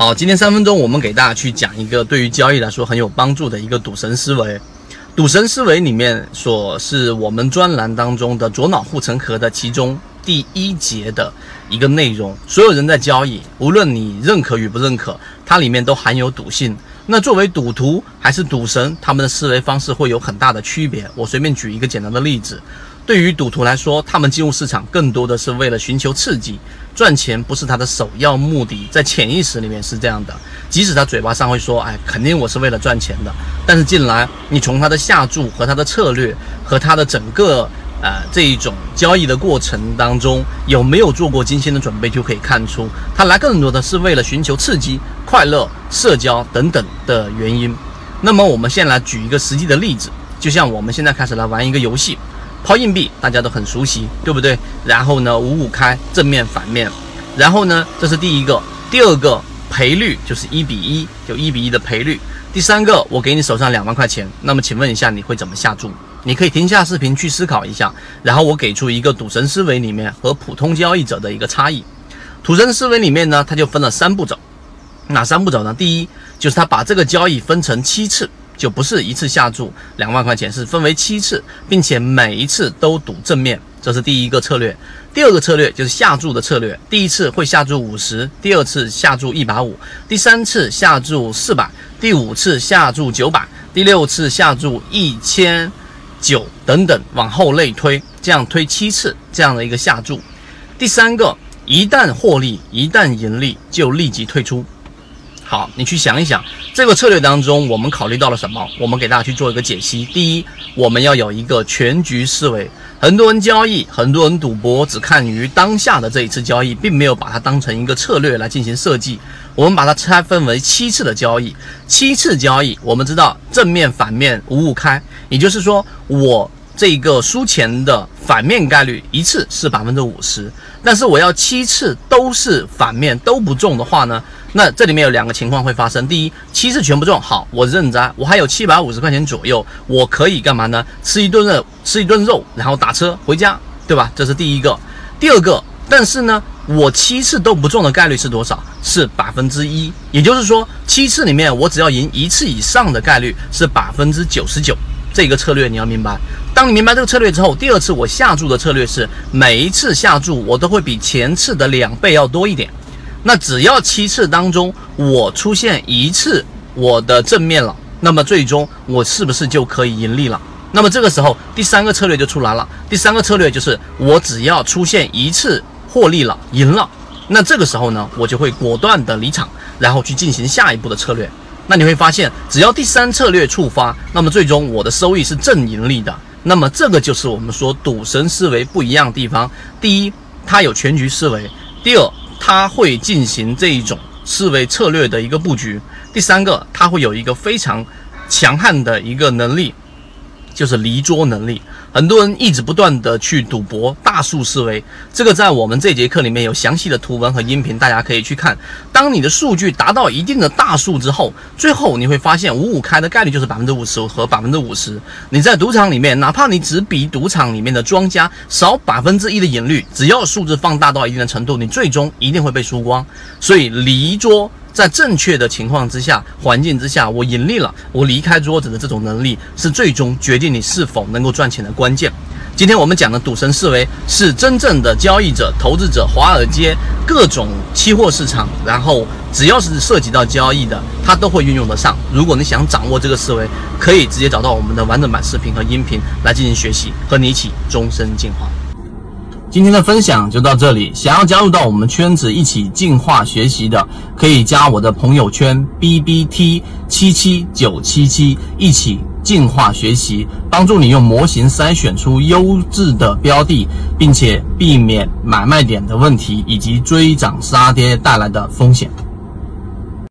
好，今天三分钟，我们给大家去讲一个对于交易来说很有帮助的一个赌神思维。赌神思维里面所是我们专栏当中的左脑护城河的其中第一节的一个内容。所有人在交易，无论你认可与不认可，它里面都含有赌性。那作为赌徒还是赌神，他们的思维方式会有很大的区别。我随便举一个简单的例子。对于赌徒来说，他们进入市场更多的是为了寻求刺激，赚钱不是他的首要目的，在潜意识里面是这样的。即使他嘴巴上会说：“哎，肯定我是为了赚钱的。”但是进来，你从他的下注和他的策略和他的整个呃这一种交易的过程当中，有没有做过精心的准备，就可以看出他来更多的是为了寻求刺激、快乐、社交等等的原因。那么，我们先来举一个实际的例子，就像我们现在开始来玩一个游戏。抛硬币大家都很熟悉，对不对？然后呢，五五开，正面反面。然后呢，这是第一个。第二个赔率就是一比一，就一比一的赔率。第三个，我给你手上两万块钱，那么请问一下，你会怎么下注？你可以停下视频去思考一下。然后我给出一个赌神思维里面和普通交易者的一个差异。赌神思维里面呢，它就分了三步走。哪三步走呢？第一，就是他把这个交易分成七次。就不是一次下注两万块钱，是分为七次，并且每一次都赌正面，这是第一个策略。第二个策略就是下注的策略，第一次会下注五十，第二次下注一百五，第三次下注四百，第五次下注九百，第六次下注一千九等等，往后类推，这样推七次这样的一个下注。第三个，一旦获利，一旦盈利，就立即退出。好，你去想一想，这个策略当中，我们考虑到了什么？我们给大家去做一个解析。第一，我们要有一个全局思维。很多人交易，很多人赌博，只看于当下的这一次交易，并没有把它当成一个策略来进行设计。我们把它拆分为七次的交易，七次交易，我们知道正面、反面五五开，也就是说，我这个输钱的反面概率一次是百分之五十，但是我要七次都是反面都不中的话呢？那这里面有两个情况会发生。第一，七次全部中，好，我认栽，我还有七百五十块钱左右，我可以干嘛呢？吃一顿肉，吃一顿肉，然后打车回家，对吧？这是第一个。第二个，但是呢，我七次都不中的概率是多少？是百分之一。也就是说，七次里面我只要赢一次以上的概率是百分之九十九。这个策略你要明白。当你明白这个策略之后，第二次我下注的策略是每一次下注我都会比前次的两倍要多一点。那只要七次当中我出现一次我的正面了，那么最终我是不是就可以盈利了？那么这个时候第三个策略就出来了。第三个策略就是我只要出现一次获利了，赢了，那这个时候呢，我就会果断的离场，然后去进行下一步的策略。那你会发现，只要第三策略触发，那么最终我的收益是正盈利的。那么这个就是我们说赌神思维不一样的地方。第一，它有全局思维；第二。他会进行这一种思维策略的一个布局。第三个，他会有一个非常强悍的一个能力，就是离桌能力。很多人一直不断的去赌博，大数思维，这个在我们这节课里面有详细的图文和音频，大家可以去看。当你的数据达到一定的大数之后，最后你会发现五五开的概率就是百分之五十和百分之五十。你在赌场里面，哪怕你只比赌场里面的庄家少百分之一的赢率，只要数字放大到一定的程度，你最终一定会被输光。所以离桌。在正确的情况之下、环境之下，我盈利了，我离开桌子的这种能力，是最终决定你是否能够赚钱的关键。今天我们讲的赌神思维，是真正的交易者、投资者、华尔街各种期货市场，然后只要是涉及到交易的，它都会运用得上。如果你想掌握这个思维，可以直接找到我们的完整版视频和音频来进行学习，和你一起终身进化。今天的分享就到这里。想要加入到我们圈子一起进化学习的，可以加我的朋友圈 B B T 七七九七七，一起进化学习，帮助你用模型筛选出优质的标的，并且避免买卖点的问题以及追涨杀跌带来的风险。